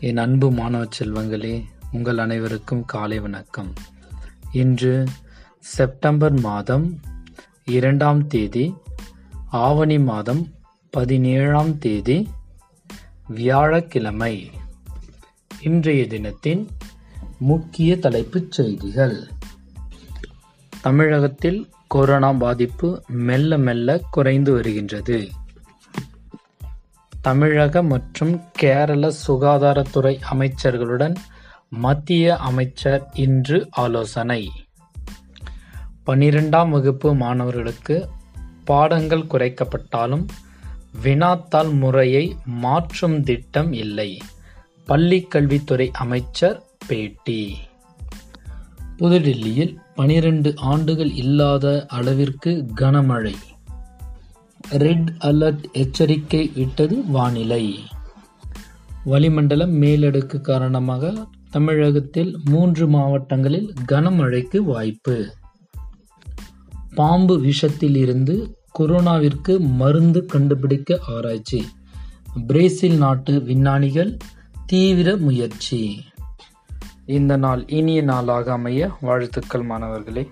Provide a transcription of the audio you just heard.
என் அன்பு மாணவ செல்வங்களே உங்கள் அனைவருக்கும் காலை வணக்கம். இன்று செப்டம்பர் மாதம் இரண்டாம் தேதி ஆவணி மாதம் பதினேழாம் தேதி வியாழக்கிழமை. இன்றைய தினத்தின் முக்கிய தலைப்புச் செய்திகள். தமிழகத்தில் கொரோனா பாதிப்பு மெல்ல மெல்ல குறைந்து வருகின்றது. தமிழக மற்றும் கேரள சுகாதாரத்துறை அமைச்சர்களுடன் மத்திய அமைச்சர் இன்று ஆலோசனை. பனிரெண்டாம் வகுப்பு மாணவர்களுக்கு பாடங்கள் குறைக்கப்பட்டாலும் வினாத்தாள் முறையை மாற்றும் திட்டம் இல்லை. பள்ளிக் கல்வித்துறை அமைச்சர் பேட்டி. புதுடில்லியில் பனிரெண்டு ஆண்டுகள் இல்லாத அளவிற்கு கனமழை. ரெட் அலர்ட் எச்சரிக்கை விட்டது வானிலை. வளிமண்டல மேலடுக்கு காரணமாக தமிழகத்தில் மூன்று மாவட்டங்களில் கனமழைக்கு வாய்ப்பு. பாம்பு விஷத்தில் இருந்து கொரோனாவிற்கு மருந்து கண்டுபிடிக்க ஆராய்ச்சி. பிரேசில் நாட்டு விஞ்ஞானிகள் தீவிர முயற்சி. இந்த நாள் இனிய நாளாக அமைய வாழ்த்துக்கள் மாணவர்களே.